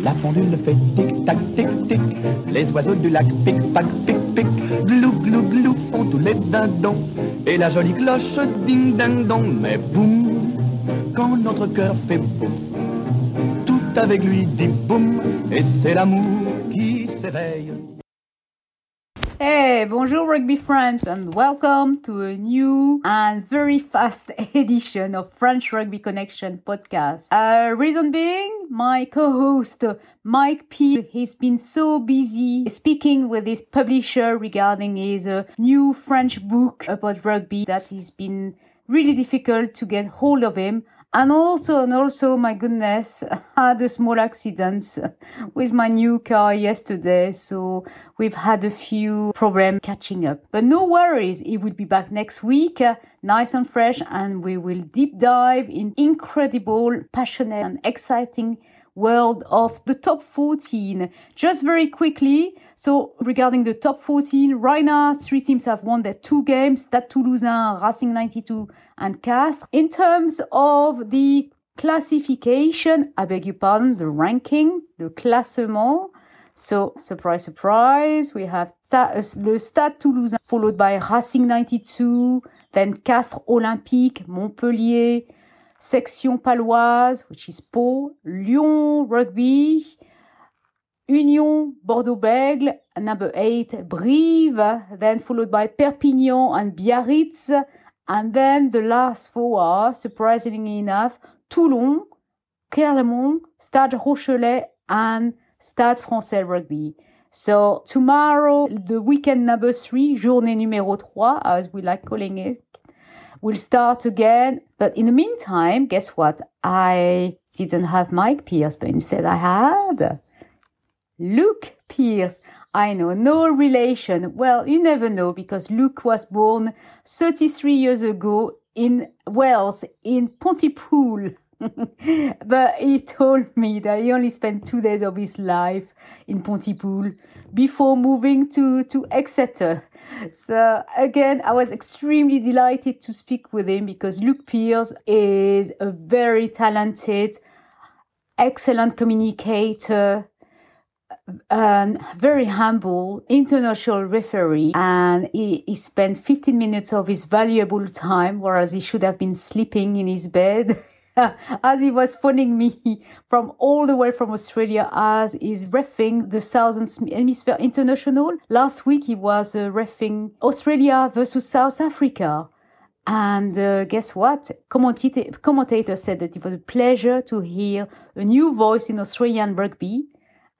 La pendule fait tic-tac, tic-tic. Les oiseaux du lac pic-pac, pic-pic. Glou, glou, glou font tous les dindons. Et la jolie cloche ding-ding-dong. Mais boum, quand notre cœur fait boum, tout avec lui dit boum. Et c'est l'amour qui s'éveille. Hey, bonjour rugby friends and welcome to a new and very fast edition of French Rugby Connection podcast. Uh, reason being, my co-host Mike P he's been so busy speaking with his publisher regarding his uh, new French book about rugby that it's been really difficult to get hold of him and also, and also, my goodness, had a small accident with my new car yesterday. So we've had a few problems catching up, but no worries. He will be back next week, uh, nice and fresh. And we will deep dive in incredible, passionate and exciting world of the top 14. Just very quickly. So regarding the top 14, right now, three teams have won their two games, Stade Toulousain, Racing 92 and Castres. In terms of the classification, I beg your pardon, the ranking, the classement. So, surprise, surprise, we have uh, le Stade Toulousain, followed by Racing 92, then Castres Olympique, Montpellier, Section Paloise, which is Pau, Lyon Rugby, Union Bordeaux-Bègles, number eight, Brive, then followed by Perpignan and Biarritz, and then the last four are, surprisingly enough, Toulon, Clermont, Stade Rochelet, and Stade Français Rugby. So tomorrow, the weekend number three, journée numéro trois, as we like calling it, will start again. But in the meantime, guess what? I didn't have Mike Pierce, but instead I had Luke Pearce. I know, no relation. Well, you never know because Luke was born 33 years ago in Wales, in Pontypool. but he told me that he only spent two days of his life in Pontypool before moving to, to Exeter. So again, I was extremely delighted to speak with him because Luke Pearce is a very talented, excellent communicator, and very humble international referee and he, he spent 15 minutes of his valuable time whereas he should have been sleeping in his bed as he was phoning me from all the way from Australia as he's refing the Southern Hemisphere International. Last week he was uh, refing Australia versus South Africa. And uh, guess what? Commentator, commentator said that it was a pleasure to hear a new voice in Australian rugby.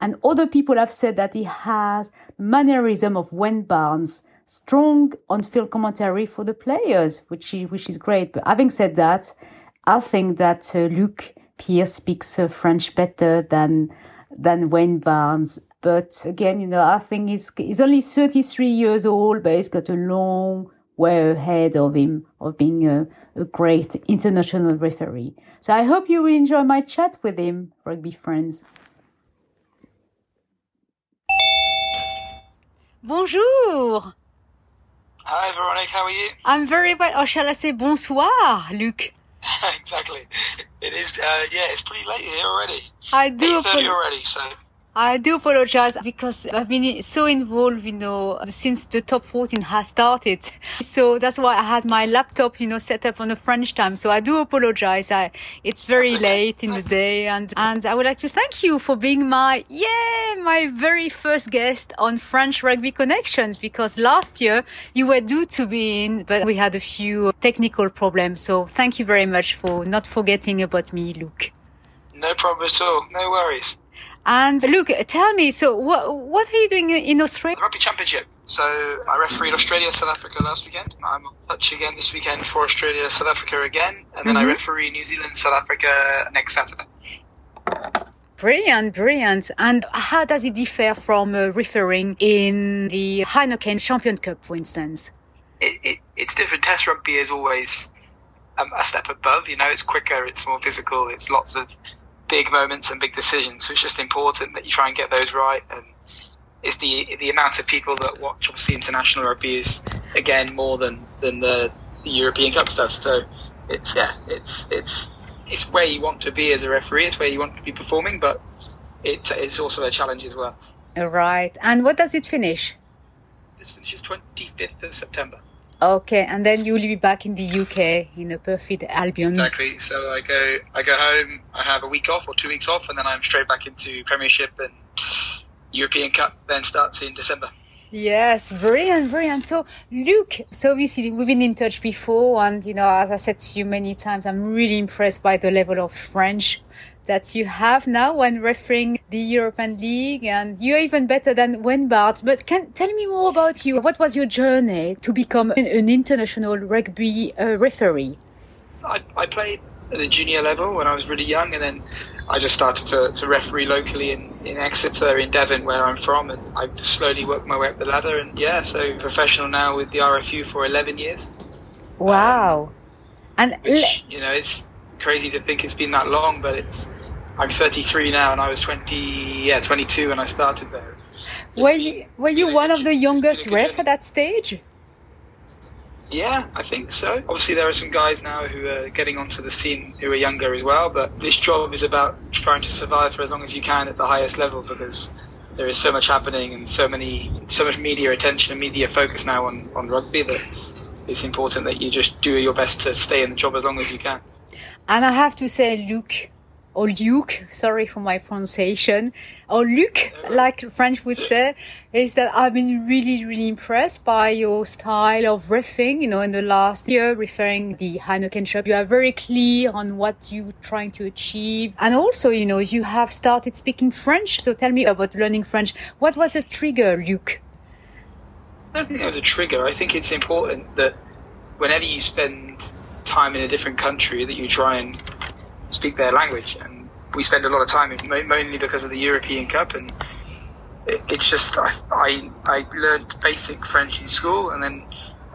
And other people have said that he has mannerism of Wayne Barnes, strong on-field commentary for the players, which which is great. But having said that, I think that uh, Luke Pearce speaks uh, French better than than Wayne Barnes. But again, you know, I think he's he's only 33 years old, but he's got a long way ahead of him of being a, a great international referee. So I hope you will enjoy my chat with him, rugby friends. Bonjour. Hi, Veronique. How are you? I'm very well. Or shall I say bonsoir, Luc? exactly. It is. Uh, yeah, it's pretty late here already. I do. Thirty already. So. I do apologize because I've been so involved, you know, since the top 14 has started. So that's why I had my laptop, you know, set up on the French time. So I do apologize. I, it's very late in the day and, and I would like to thank you for being my, yeah, my very first guest on French Rugby Connections because last year you were due to be in, but we had a few technical problems. So thank you very much for not forgetting about me, Luke. No problem at all. No worries. And look, tell me, so what what are you doing in Australia? The Rugby Championship. So I refereed Australia, South Africa last weekend. I'm on touch again this weekend for Australia, South Africa again, and then mm-hmm. I referee New Zealand, South Africa next Saturday. Brilliant, brilliant. And how does it differ from uh, refereeing in the Heineken Champion Cup, for instance? It, it, it's different. Test rugby is always um, a step above. You know, it's quicker, it's more physical, it's lots of big moments and big decisions. So it's just important that you try and get those right. And it's the the amount of people that watch obviously international rugby is again more than than the, the European Cup stuff. So it's yeah, it's it's it's where you want to be as a referee. It's where you want to be performing, but it, it's also a challenge as well. Right. And what does it finish? This finishes 25th of September. Okay, and then you will be back in the UK in a perfect Albion. Exactly. So I go, I go home. I have a week off or two weeks off, and then I'm straight back into Premiership and European Cup. Then starts in December. Yes, brilliant, brilliant. So, Luke, so obviously we've been in touch before, and you know, as I said to you many times, I'm really impressed by the level of French that you have now when refereeing the European League, and you're even better than Barnes. But can tell me more about you. What was your journey to become an, an international rugby uh, referee? I, I played at the junior level when I was really young, and then I just started to, to referee locally in, in Exeter, in Devon, where I'm from, and I slowly worked my way up the ladder. And yeah, so professional now with the RFU for 11 years. Wow. Um, and which, you know, it's crazy to think it's been that long, but it's I'm 33 now, and I was 20, yeah, 22 when I started there. Were you were you one of the youngest ref at that stage? Yeah, I think so. Obviously, there are some guys now who are getting onto the scene who are younger as well. But this job is about trying to survive for as long as you can at the highest level because there is so much happening and so many, so much media attention and media focus now on on rugby that it's important that you just do your best to stay in the job as long as you can. And I have to say, Luke, or Luke, sorry for my pronunciation, or Luke, like French would say, is that I've been really, really impressed by your style of riffing, you know, in the last year, referring the Heineken Cup. You are very clear on what you're trying to achieve. And also, you know, you have started speaking French. So tell me about learning French. What was a trigger, Luke? I don't think it was a trigger. I think it's important that whenever you spend time in a different country that you try and speak their language. And we spend a lot of time, mainly because of the European Cup, and it, it's just I, I, I learned basic French in school, and then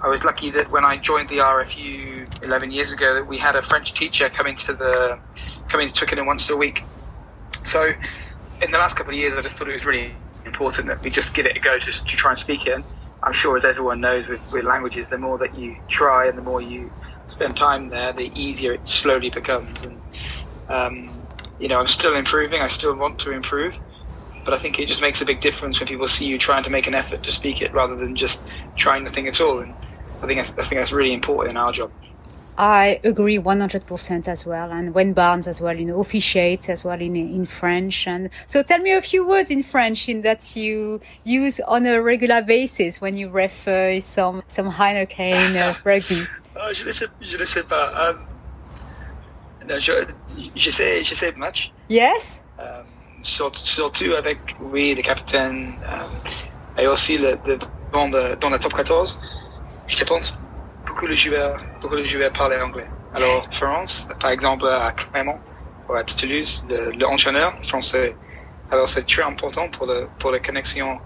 I was lucky that when I joined the RFU 11 years ago, that we had a French teacher come into the come into Twickenham once a week. So in the last couple of years, I just thought it was really important that we just give it a go, just to try and speak it. And I'm sure, as everyone knows with, with languages, the more that you try and the more you spend time there, the easier it slowly becomes. And um, you know, I'm still improving. I still want to improve, but I think it just makes a big difference when people see you trying to make an effort to speak it rather than just trying nothing at all. And I think that's, I think that's really important in our job. I agree 100% as well. And Wayne Barnes as well, you know, officiate as well in, in French. And so tell me a few words in French in that you use on a regular basis when you refer some, some Heineken uh, rugby. Oh, je ne sais, je ne sais pas. Um, je, je sais, je sais match. Yes? Um, surtout avec, oui, le capitaine, um, et aussi le, le dans, le, dans la top 14. Je pense beaucoup de joueurs, beaucoup de joueurs parlent anglais. Alors, France, par exemple, à Clermont, ou à Toulouse, le, le entraîneur français. Alors, c'est très important pour le, pour la connexion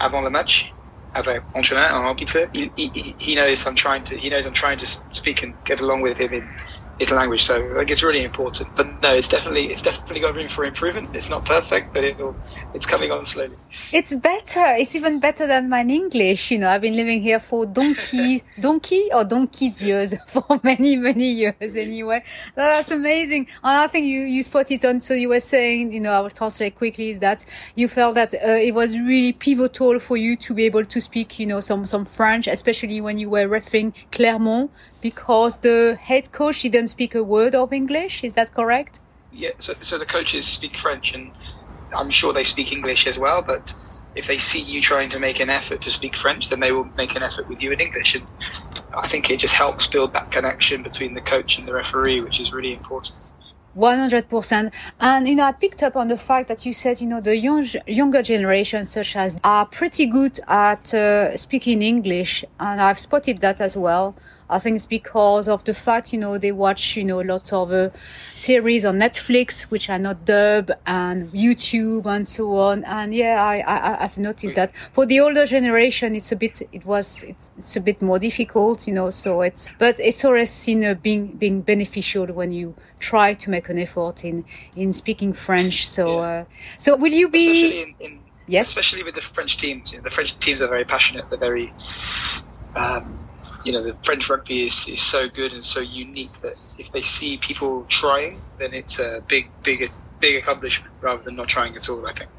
avant le match avec entraîneur en arbitre. He, he, he knows I'm trying to, he knows I'm trying to speak and get along with him in, his language. So I think it's really important. But no, it's definitely it's definitely got room for improvement. It's not perfect, but it will, it's coming on slowly. It's better. It's even better than my English. You know, I've been living here for donkey, donkey or donkey's years for many, many years anyway. That's amazing. And I think you, you spotted on, so you were saying, you know, I will translate quickly is that you felt that uh, it was really pivotal for you to be able to speak, you know, some, some French, especially when you were referring Clermont because the head coach didn't speak a word of English. Is that correct? Yeah. So, so the coaches speak French and I'm sure they speak English as well, but if they see you trying to make an effort to speak French, then they will make an effort with you in English. And I think it just helps build that connection between the coach and the referee, which is really important. 100%. And, you know, I picked up on the fact that you said, you know, the young, younger generation, such as, are pretty good at uh, speaking English. And I've spotted that as well. I think it's because of the fact, you know, they watch, you know, lots of uh, series on Netflix, which are not dub and YouTube and so on. And yeah, I, I, I've noticed that for the older generation, it's a bit, it was, it's, it's a bit more difficult, you know, so it's, but it's always seen uh, being, being beneficial when you try to make an effort in, in speaking French. So, yeah. uh, so will you be, yes, especially with the French teams, you know, the French teams are very passionate. They're very, um, you know, the French rugby is, is so good and so unique that if they see people trying, then it's a big, big, big accomplishment rather than not trying at all. I think.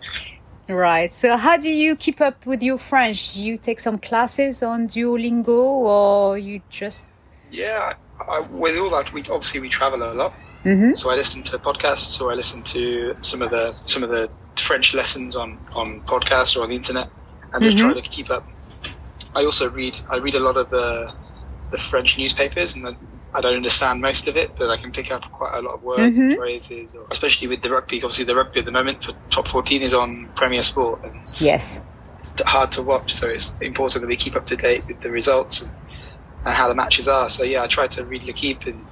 Right. So, how do you keep up with your French? Do you take some classes on Duolingo, or you just? Yeah, I, with all that, we obviously we travel a lot. Mm-hmm. So I listen to podcasts, or I listen to some of the some of the French lessons on on podcasts or on the internet, and just Mhm. try to keep up. I also read I read a lot of the the French newspapers, and I- I don't understand most of it, but I can pick up quite a lot of words Mhm. and phrases, or, especially with the rugby. Obviously, the rugby at the moment for top 14 is on Premier Sport, and Yes. it's hard to watch, so it's important that we keep up to date with the results and, and how the matches are. So yeah, I try to read keep and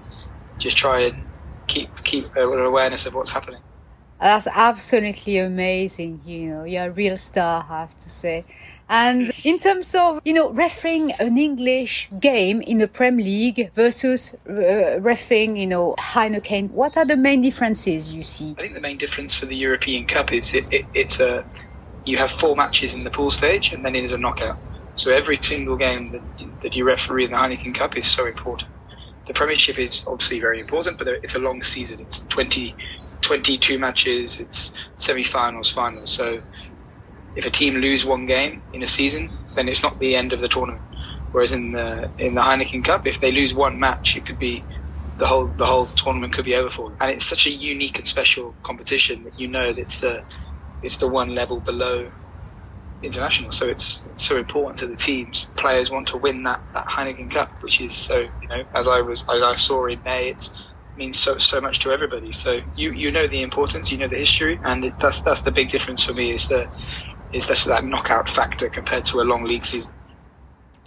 just try and keep keep an awareness of what's happening. That's absolutely amazing. You know, you're a real star, I have to say. And in terms of, you know, refereeing an English game in the Premier League versus uh, refereeing, you know, Heineken, what are the main differences you see? I think the main difference for the European Cup is it, it, it's a you have four matches in the pool stage and then it is a knockout. So every single game that, that you referee in the Heineken Cup is so important. The Premiership is obviously very important, but it's a long season. It's 20, 22 matches, it's semi-finals, finals. So if a team lose one game in a season, then it's not the end of the tournament. Whereas in the in the Heineken Cup, if they lose one match, it could be the whole the whole tournament could be over for them. And it's such a unique and special competition that you know that it's the it's the one level below international. So it's, it's so important to the teams. Players want to win that, that Heineken Cup, which is so you know as I was as I saw in May, it means so so much to everybody. So you you know the importance, you know the history, and it, that's that's the big difference for me is the is that's that knockout factor compared to a long league season.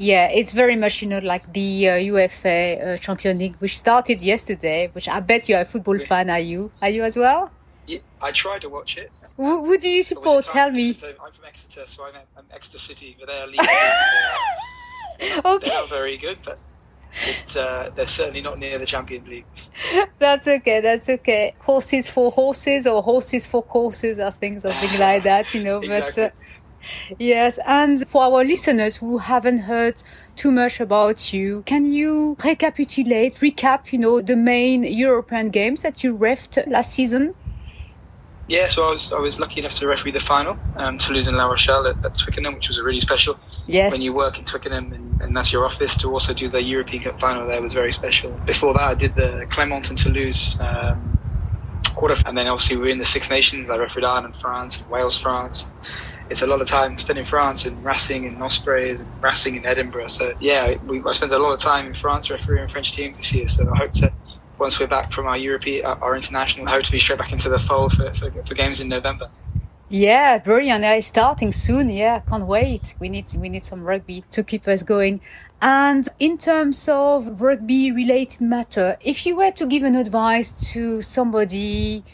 Yeah, it's very much, you know, like the uh, UEFA uh, Champions League, which started yesterday, which I bet you're a football Yeah. fan, are you? Are you as well? Yeah, I try to watch it. Who, who do you support? Tell me. so I'm from Exeter, so I'm, I'm Exeter City, but they are league. They're Okay, not very good, but it's, uh, they're certainly not near the Champions League. that's okay, that's okay. Horses for horses or horses for courses, I think, something like that, you know. But uh, yes, and for our listeners who haven't heard too much about you, can you recapitulate, recap, you know, the main European games that you refed last season? Yeah, so I was I was lucky enough to referee the final, um, Toulouse and La Rochelle at, at Twickenham, which was a really special. Yes. When you work in Twickenham and, and that's your office, to also do the European Cup final there was very special. Before that, I did the Clermont and Toulouse um, quarter, and then obviously we were in the Six Nations. I refereed Ireland, France, and Wales, France. It's a lot of time spent in France and Racing and Ospreys and Racing in Edinburgh. So yeah, we, I spent a lot of time in France refereeing French teams this year. So I hope to once we're back from our European, uh, our international, hope to be straight back into the fold for, for, for games in November. Yeah, brilliant. It's starting soon. Yeah, can't wait. We need we need some rugby to keep us going. And in terms of rugby related matter, if you were to give an advice to somebody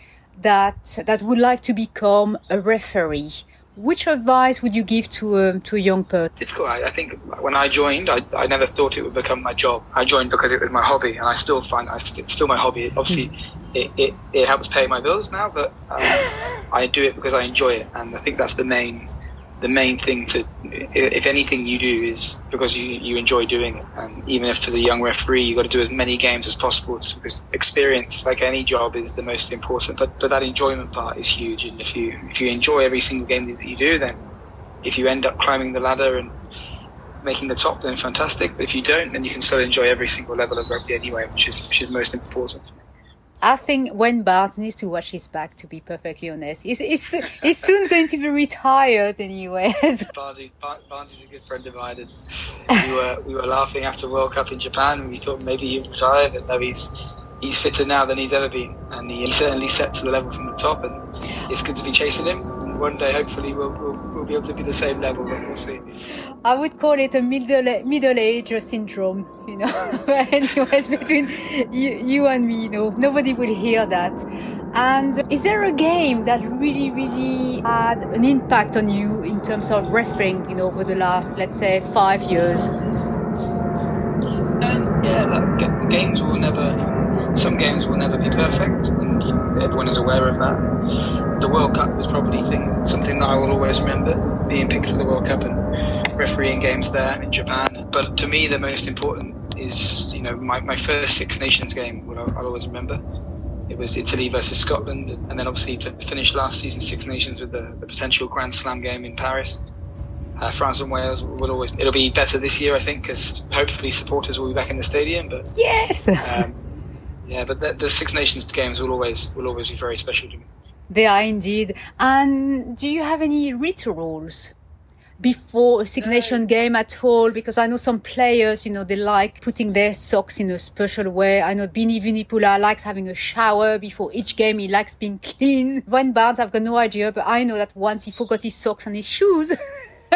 that that would like to become a referee, which advice would you give to um, to a young person? difficult. I, I think when I joined, I, I never thought it would become my job. I joined because it was my hobby, and I still find I, it's still my hobby. Obviously, it, it, it helps pay my bills now, but um, I do it because I enjoy it, and I think that's the main the main thing to if anything you do is because you, you enjoy doing it. And even if as a young referee you've got to do as many games as possible. Because experience like any job is the most important. But but that enjoyment part is huge. And if you if you enjoy every single game that you do then if you end up climbing the ladder and making the top then fantastic. But if you don't then you can still enjoy every single level of rugby anyway which is which is most important I think when Barnes needs to watch his back. To be perfectly honest, he's he's, he's soon going to be retired anyway. so- Barnesy, Bar- Barnesy's a good friend of mine, and we were we were laughing after World Cup in Japan, and we thought maybe he'd retire, but no, he's he's fitter now than he's ever been, and he, certainly set to the level from the top, and it's good to be chasing him. And one day, hopefully, we'll, we'll we'll be able to be the same level, but we'll see. I would call it a middle middle age syndrome, you know. but anyways, between you, you and me, you know, nobody will hear that. And is there a game that really, really had an impact on you in terms of refereeing, you know, over the last, let's say, five years? And yeah, look, games will never, some games will never be perfect, and everyone is aware of that. The World Cup was probably thing, something that I will always remember, being picked for the World Cup and refereeing games there in Japan. But to me, the most important is, you know, my, my first Six Nations game, what I'll, I'll always remember. it was Italy versus Scotland, and then obviously to finish last season Six Nations with the, the potential Grand Slam game in Paris. Uh, France and Wales will always. It'll be better this year, I think, because hopefully supporters will be back in the stadium. But yes, um, yeah, but the, the, Six Nations games will always will always be very special to me. They are indeed. And do you have any rituals before a Six Nation game at all? Because I know some players, you know, they like putting their socks in a special way. I know Billy Vunipola likes having a shower before each game. He likes being clean. Wayne Barnes, I've got no idea, but I know that once he forgot his socks and his shoes.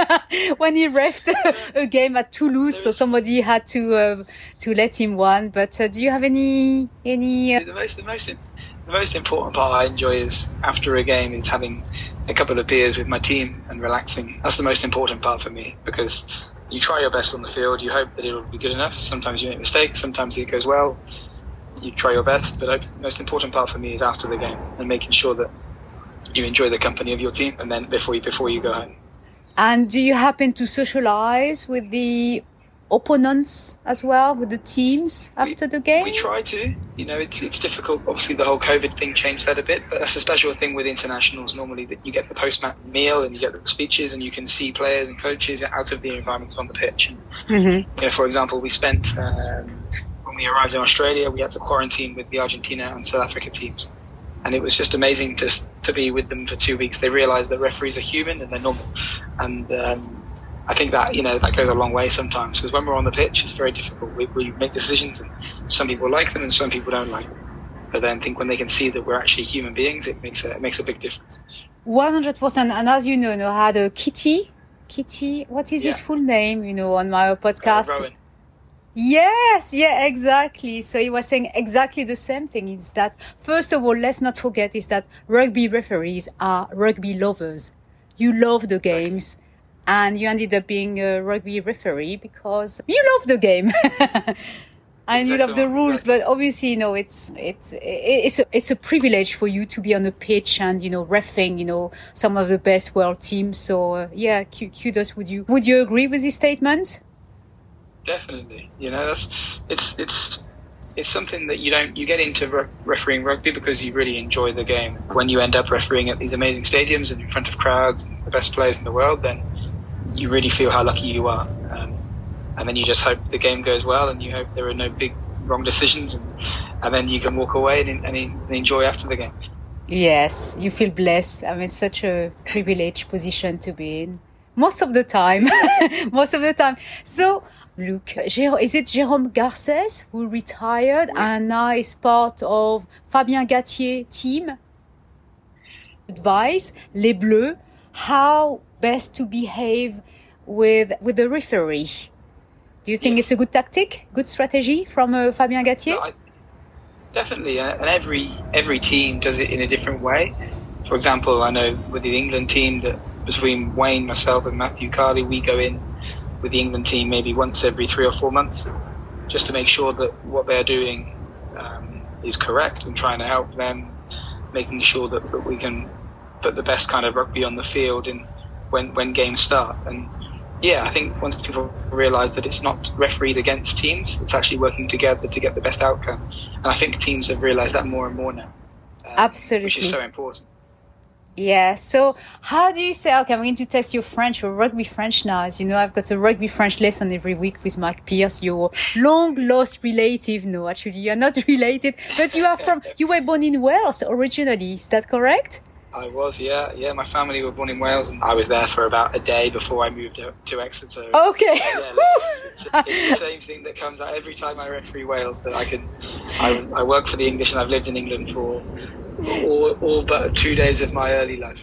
when he refed a game at Toulouse, so somebody had to uh, to let him one. But uh, do you have any any? Uh... The most the most the most important part I enjoy is after a game is having a couple of beers with my team and relaxing. That's the most important part for me because you try your best on the field. You hope that it'll be good enough. Sometimes you make mistakes. Sometimes it goes well. You try your best, but the most important part for me is after the game and making sure that you enjoy the company of your team, and then before you before you go home. And do you happen to socialize with the opponents as well with the teams after we, the game? We try to. You know, it's it's difficult. Obviously, the whole COVID thing changed that a bit, but that's a special thing with internationals. Normally, that you get the post match meal and you get the speeches, and you can see players and coaches out of the environment on the pitch. And, mm-hmm. you know, for example, we spent um, when we arrived in Australia, we had to quarantine with the Argentina and South Africa teams. And it was just amazing to to be with them for two weeks. They realise that referees are human and they're normal, and um, I think that you know that goes a long way sometimes because when we're on the pitch, it's very difficult. We, we make decisions, and some people like them, and some people don't like them. But then I think when they can see that we're actually human beings, it makes a, it makes a big difference. One hundred percent. And as you know, I had a Kitty. Kitty, what is yeah. his full name? You know, on my podcast. Uh, Yes, yeah, exactly. So he was saying exactly the same thing. Is that first of all, let's not forget is that rugby referees are rugby lovers. You love the games. And you ended up being a rugby referee because you love the game. and exactly. you love the rules, exactly. but obviously, you know, it's it's it's a, it's a privilege for you to be on the pitch and you know refing, you know, some of the best world teams. So uh, yeah, kudos. Would you would you agree with this statement? Definitely. You know, that's it's it's it's something that you don't you get into re- refereeing rugby because you really enjoy the game. When you end up refereeing at these amazing stadiums and in front of crowds and the best players in the world, then you really feel how lucky you are. Um, and then you just hope the game goes well and you hope there are no big wrong decisions and, and then you can walk away and, and, and enjoy after the game. Yes, you feel blessed. I mean, such a privileged position to be in. Most of the time. Most of the time. So, Luke, is it Jérôme Garcès who retired and now is part of Fabien Galthié team? Advice, Les Bleus, how best to behave with with the referee. Do you think yes. it's a good tactic, good strategy from uh, Fabien Galthié? No, definitely, uh, and every every team does it in a different way. For example, I know with the England team that between Wayne, myself, and Matthew Carley, we go in with the England team maybe once every three or four months, just to make sure that what they're doing um, is correct and trying to help them, making sure that, that we can put the best kind of rugby on the field and when when games start. And yeah, I think once people realise that it's not referees against teams, it's actually working together to get the best outcome. And I think teams have realised that more and more now. Um, Absolutely, which is so important. Yeah. So how do you say, okay, I'm going to test your French or rugby French now. As you know, I've got a rugby French lesson every week with Mike Pierce, your long lost relative. No, actually, you're not related, but you are from, you were born in Wales originally. Is that correct? I was, yeah, yeah. My family were born in Wales, and I was there for about a day before I moved to Exeter. Okay. Yeah, it's, it's, the same thing that comes out every time I referee Wales. But I can, I, I work for the English, and I've lived in England for all, all but two days of my early life.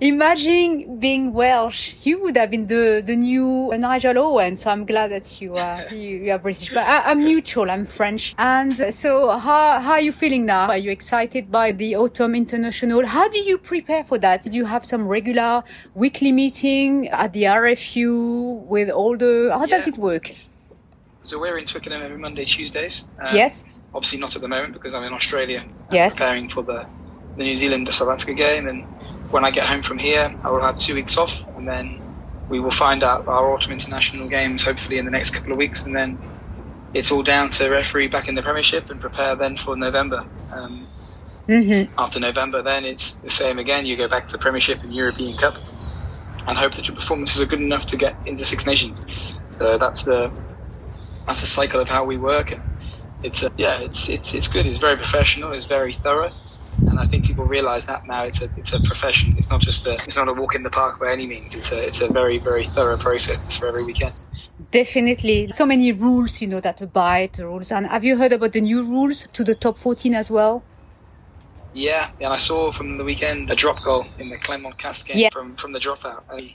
Imagine being Welsh, you would have been the, the new Nigel Owen. So I'm glad that you are, you, you are British, but I, am neutral. I'm French. And so how, how are you feeling now? Are you excited by the autumn international? How do you prepare for that? Do you have some regular weekly meeting at the RFU with all the, how yeah. does it work? So we're in Twickenham every Monday, Tuesdays. Um, yes. Obviously not at the moment because I'm in Australia. Yes. Preparing for the, the New Zealand South Africa game and when I get home from here, I will have two weeks off, and then we will find out our autumn international games hopefully in the next couple of weeks, and then it's all down to referee back in the Premiership and prepare then for November. Um, Mm-hmm. After November, then it's the same again. You go back to Premiership and European Cup, and hope that your performances are good enough to get into Six Nations. So that's the that's the cycle of how we work. And it's a, yeah, it's it's it's good. It's very professional. It's very thorough, and I think people realise that now. It's a it's a profession. It's not just a it's not a walk in the park by any means. It's a it's a very very thorough process for every weekend. Definitely. So many rules, you know, that abide the rules. And have you heard about the new rules to the top 14 as well? Yeah, and I saw from the weekend a drop goal in the Clermont Castres game Yeah. from, from the dropout. And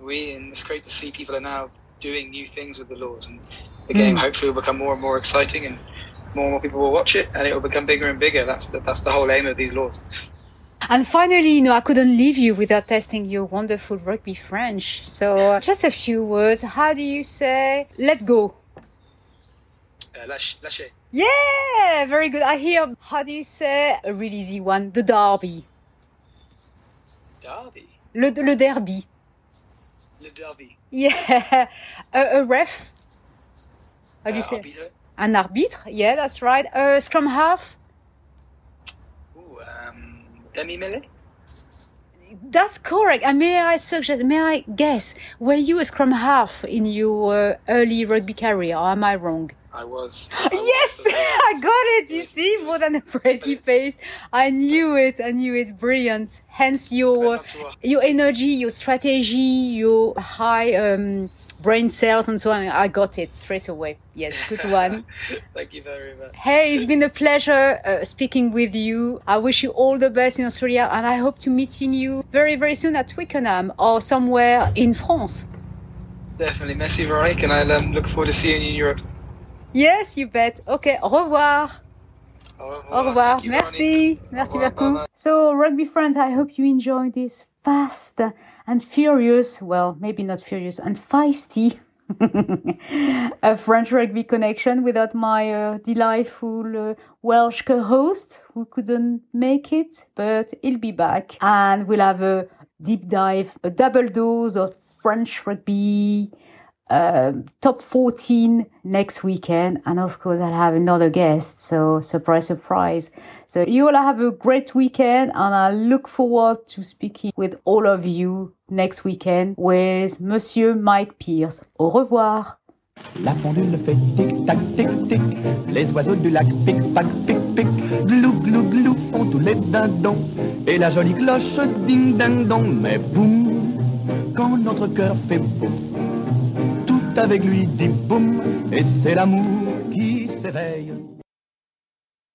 we, and it's great to see people are now doing new things with the laws. And the game Mm. hopefully will become more and more exciting and more and more people will watch it and it will become bigger and bigger. That's the, that's the whole aim of these laws. And finally, you know, I couldn't leave you without testing your wonderful rugby French. So uh, just a few words. How do you say let go? Uh, lâche, lâcher. Yeah, very good. I hear, how do you say a really easy one? The derby. Derby. Le, le derby. Le derby. Yeah. A, a ref. How do you Uh, say? arbitre. An arbitre. Yeah, that's right. A scrum half. Ooh, um, demi-mêlée. That's correct. And may I suggest, may I guess, were you a scrum half in your uh, early rugby career? Or am I wrong? I was. I Yes, was. I got it. You see, more than a pretty face. I knew it. I knew it. Brilliant. Hence your your energy, your strategy, your high um, brain cells, and so on. I got it straight away. Yes, good one. Thank you very much. Hey, it's been a pleasure uh, speaking with you. I wish you all the best in Australia, and I hope to meeting you very, very soon at Twickenham or somewhere in France. Definitely. Merci, Veronique, and I'll um, look forward to seeing you in Europe. Yes, you bet. Okay, au revoir. Au revoir. Au revoir. You, Merci. Merci beaucoup. Bye-bye. So, rugby friends, I hope you enjoy this fast and furious, well, maybe not furious, and feisty a French rugby connection without my uh, delightful uh, Welsh co-host who couldn't make it, but he'll be back. And we'll have a deep dive, a double dose of French rugby, um, top 14 next weekend. And of course, I'll have another guest. So, surprise, surprise. So, you all have a great weekend. And I look forward to speaking with all of you next weekend with Monsieur Mike Pierce. Au revoir. La pendule fait tic-tac, tic-tic. Les oiseaux du lac pic-pac, pic-pic. Glou, glou, glou font tous les dindons. Et la jolie cloche ding-ding-dong. Mais boum, quand notre cœur fait boum, avec lui dit boum. Et c'est l'amour qui s'éveille.